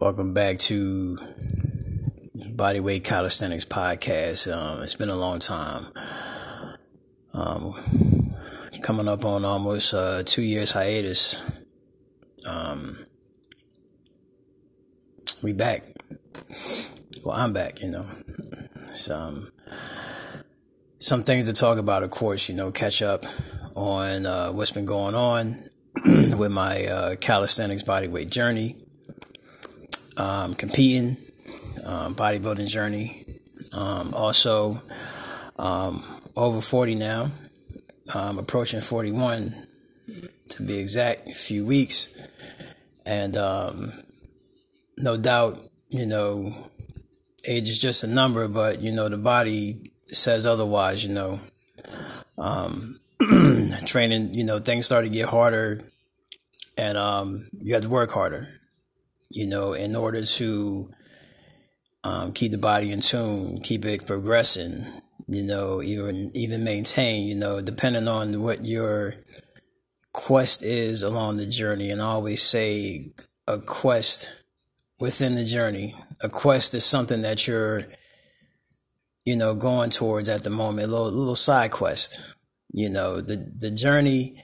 Welcome back to Bodyweight Calisthenics Podcast. Um, it's been a long time. Um, coming up on almost uh, two years hiatus. Um, we back. Well, I'm back. You know, some some things to talk about. Of course, you know, catch up on uh, what's been going on with my uh, calisthenics bodyweight journey um, competing, um, bodybuilding journey. Um, also, um, over 40 now, um, approaching 41 to be exact, a few weeks. And um, no doubt, you know, age is just a number, but, you know, the body says otherwise, you know. training, you know, things start to get harder and you have to work harder you know, in order to um, keep the body in tune, keep it progressing, you know, even even maintain, you know, depending on what your quest is along the journey. And I always say a quest within the journey. A quest is something that you're, you know, going towards at the moment. A little little side quest. You know, the the journey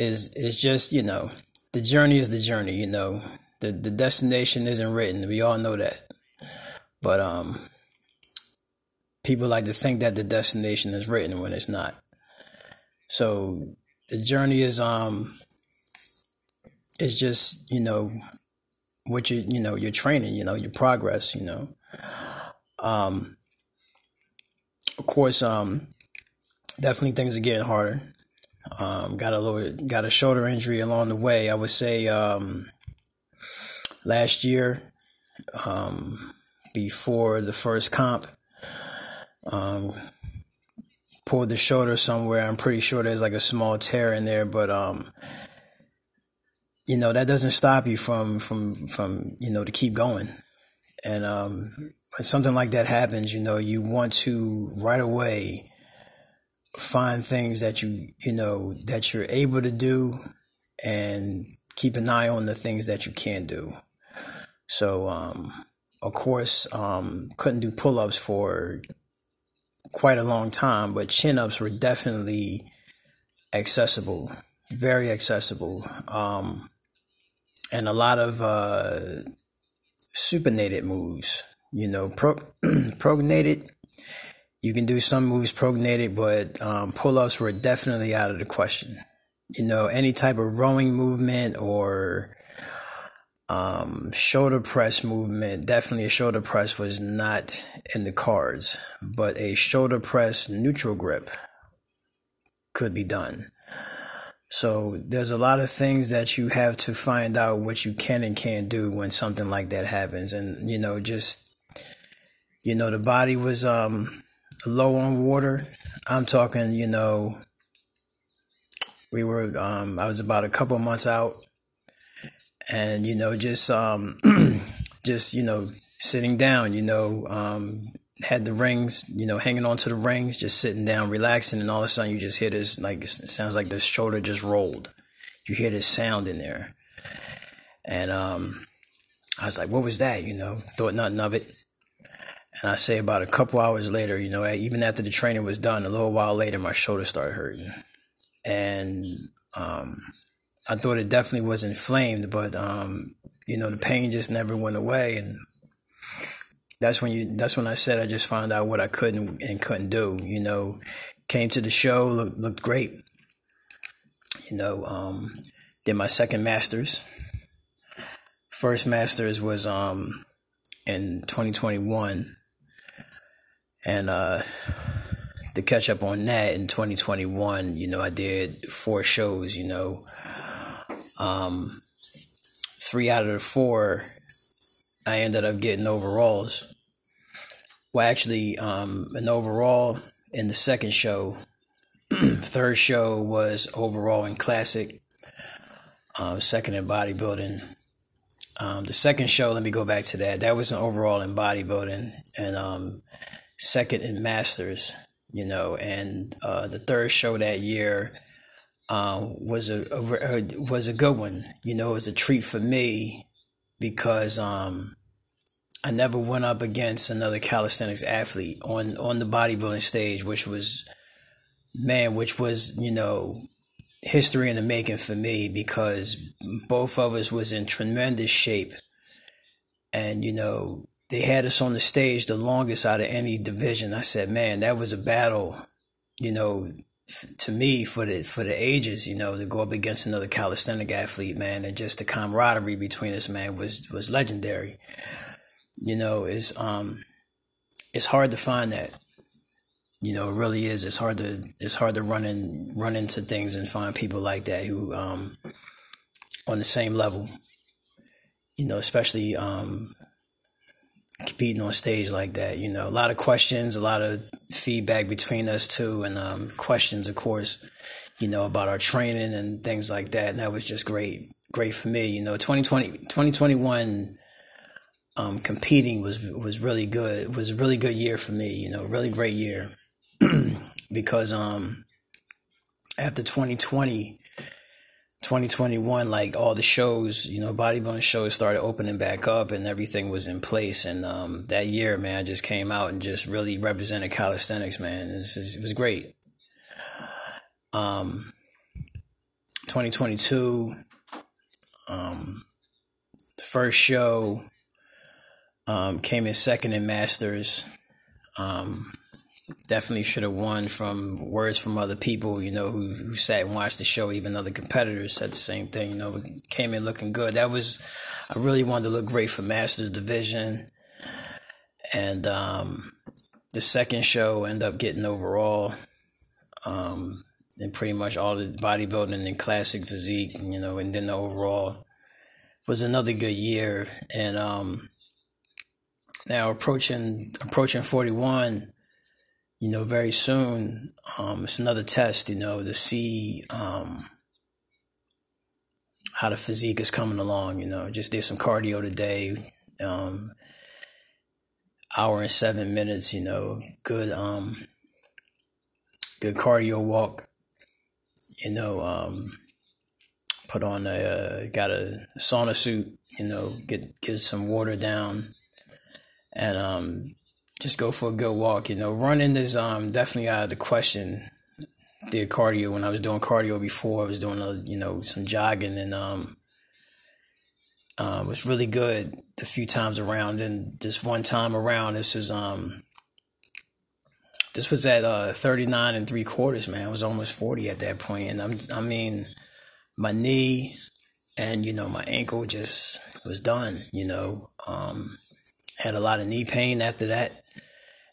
is is just, you know, the journey is the journey, you know the the destination isn't written. We all know that. But um people like to think that the destination is written when it's not. So the journey is um it's just, you know, what you you know, your training, you know, your progress, you know. Um of course, um definitely things are getting harder. Um, got a little, got a shoulder injury along the way. I would say, um, last year um, before the first comp. Um, pulled the shoulder somewhere. I'm pretty sure there's like a small tear in there, but um, you know that doesn't stop you from from from you know to keep going. And um, when something like that happens, you know you want to right away find things that you you know that you're able to do and keep an eye on the things that you can do so, um, of course, um, couldn't do pull ups for quite a long time, but chin ups were definitely accessible, very accessible. Um, and a lot of uh, supinated moves, you know, pro- prognated. You can do some moves prognated, but um, pull ups were definitely out of the question. You know, any type of rowing movement or um, shoulder press movement, definitely a shoulder press was not in the cards, but a shoulder press neutral grip could be done. So there's a lot of things that you have to find out what you can and can't do when something like that happens. And, you know, just, you know, the body was, um, low on water. I'm talking, you know, we were, um, I was about a couple months out and you know just um just you know sitting down you know um had the rings you know hanging on to the rings just sitting down relaxing and all of a sudden you just hear this like it sounds like the shoulder just rolled. You hear this sound in there. And um i was like what was that? You know thought nothing of it. And i say about a couple hours later you know even after the training was done a little while later my shoulder started hurting. And um I thought it definitely was inflamed, but um, you know, the pain just never went away, and that's when you. That's when I said I just found out what I couldn't and couldn't do. You know, came to the show, looked looked great. You know, um, did my second masters. First masters was um in 2021, and uh to catch up on that in 2021, you know, I did four shows, you know, um, three out of the four, I ended up getting overalls. Well, actually, um, an overall in the second show. Third show was overall in classic. Um, second in bodybuilding. Um, the second show, let me go back to that. That was an overall in bodybuilding, and um, second in masters. You know, and uh, the third show that year um, was a, a, was a good one. You know, it was a treat for me because um, I never went up against another calisthenics athlete on on the bodybuilding stage, which was man, which was you know history in the making for me because both of us was in tremendous shape, and you know they had us on the stage the longest out of any division. I said, man, that was a battle, you know, to me for the for the ages, you know, to go up against another calisthenic athlete, man, and just the camaraderie between us, man, was was legendary you know, is um it's hard to find that. You know, it really is. It's hard to it's hard to run in run into things and find people like that who um on the same level. You know, especially um competing on stage like that. You know, a lot of questions, a lot of feedback between us too, and um, questions, of course, you know, about our training and things like that. And that was just great, great for me. You know, 2020, 2021 um, competing was was really good. It was a really good year for me. You know, really great year because um, after 2020, 2021, like all the shows, you know, bodybuilding shows started opening back up and everything was in place. And um, that year, man, I just came out and just really represented calisthenics, man. It was, it was great. Um, 2022, um, the first show um, came in second in Masters. Um, definitely should have won from words from other people, you know, who, who sat and watched the show. Even other competitors said the same thing, you know, came in looking good. That was, I really wanted to look great for Masters Division. And um, the second show ended up getting overall. Um, and pretty much all the bodybuilding and classic physique, you know, and then the overall was another good year. And um, now approaching approaching 41 you know very soon um, it's another test you know to see um, how the physique is coming along you know. Just did some cardio today um, hour and seven minutes you know good um good cardio walk you know um put on a uh, got a sauna suit you know get get some water down and um, just go for a good walk. You know, running is um, definitely out of the question. Did cardio when I was doing cardio before. I was doing a, you know some jogging and um, uh, was really good a few times around. And this one time around, this was um, this was at uh, 39 and three quarters, man. I was almost 40 at that point. And I'm, I mean, my knee and, you know, my ankle just was done, you know. Um, had a lot of knee pain after that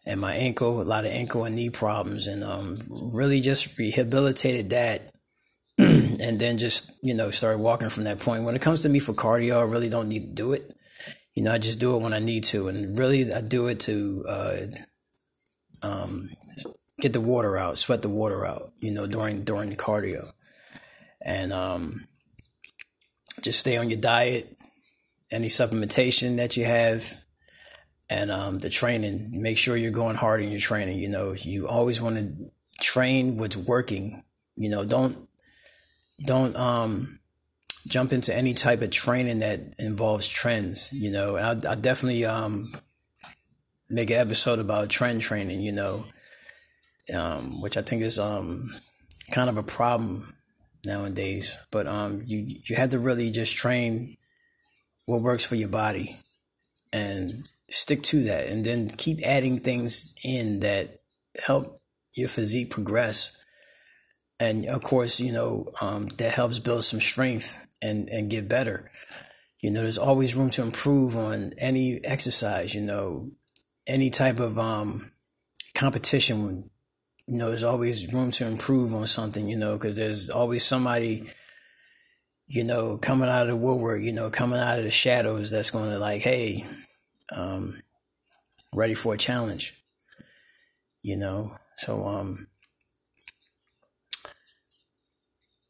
and my ankle, a lot of ankle and knee problems, and um, really just rehabilitated that. and then just, you know, started walking from that point. When it comes to me for cardio, I really don't need to do it. You know, I just do it when I need to. And really, I do it to uh, um, get the water out, sweat the water out, you know, during, during the cardio. And um, just stay on your diet, any supplementation that you have and um, the training. Make sure you're going hard in your training. You know, you always want to train what's working. You know, don't don't um, jump into any type of training that involves trends. You know, I, I definitely um, make an episode about trend training. You know, um, which I think is um, kind of a problem nowadays. But um, you you have to really just train what works for your body and stick to that and then keep adding things in that help your physique progress. And of course you know um, that helps build some strength and and get better. You know there's always room to improve on any exercise you know any type of um competition. You know there's always room to improve on something you know because there's always somebody you know coming out of the woodwork you know coming out of the shadows that's going to like hey um, ready for a challenge. You know, so um,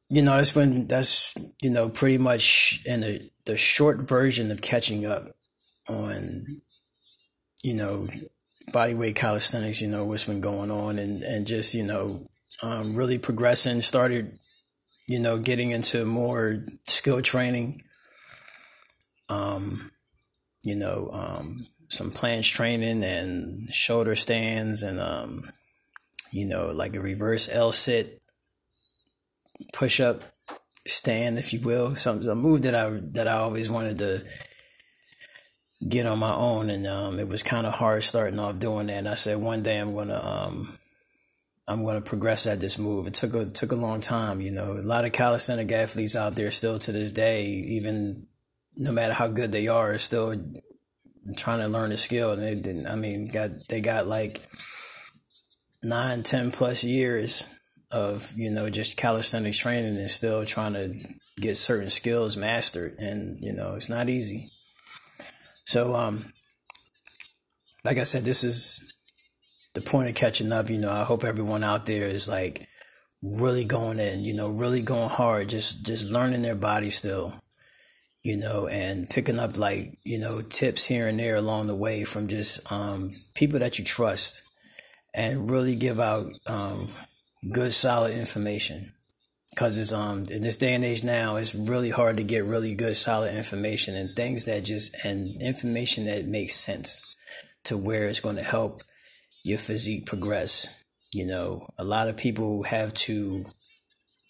you know that's when that's you know pretty much in the the short version of catching up on you know bodyweight calisthenics. You know what's been going on and and just you know um, really progressing. Started you know getting into more skill training. Um, you know, um, some planche training and shoulder stands and, um, you know, like a reverse L sit push up stand, if you will. Some a move that I that I always wanted to get on my own, and um, it was kind of hard starting off doing that. And I said one day I'm gonna um, I'm gonna progress at this move. It took a took a long time, you know. A lot of calisthenic athletes out there still to this day, even no matter how good they are, still trying to learn the skill. And they didn't. I mean, got they got like nine, ten plus years of you know just calisthenics training and still trying to get certain skills mastered, and you know it's not easy. So, um, like I said, this is the point of catching up. You know, I hope everyone out there is like really going in. You know, really going hard. Just just learning their body still you know, and picking up like, you know, tips here and there along the way from just um, people that you trust and really give out um, good, solid information. Cause it's um in this day and age now, it's really hard to get really good, solid information and things that just and information that makes sense to where it's going to help your physique progress. You know, a lot of people have to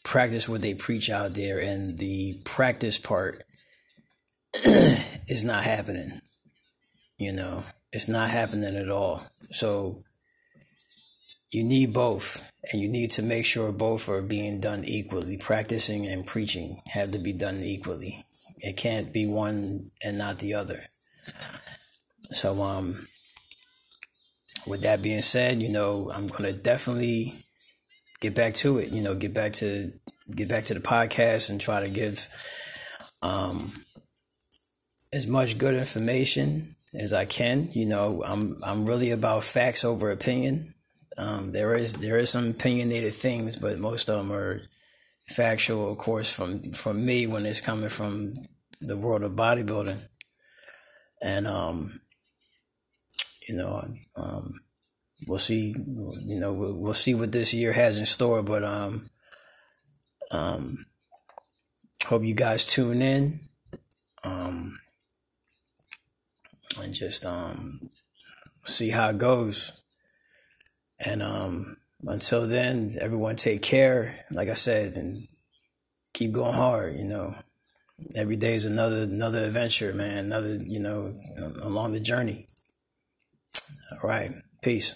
practice what they preach out there, and the practice part is not happening. You know, it's not happening at all. So you need both, and you need to make sure both are being done equally. Practicing and preaching have to be done equally. It can't be one and not the other. So, um, with that being said, you know, I'm gonna definitely get back to it. You know, get back to get back to the podcast and try to give um as much good information as I can. You know, I'm I'm really about facts over opinion. Um, there is there is some opinionated things, but most of them are factual, of course, from from me when it's coming from the world of bodybuilding. And um, you know, um, we'll see. You know, we'll, we'll see what this year has in store. But um, um, hope you guys tune in. Um, and just um see how it goes. And um until then, everyone take care, like I said, and keep going hard, you know. Every day is another another adventure, man, another, you know, along the journey. All right. Peace.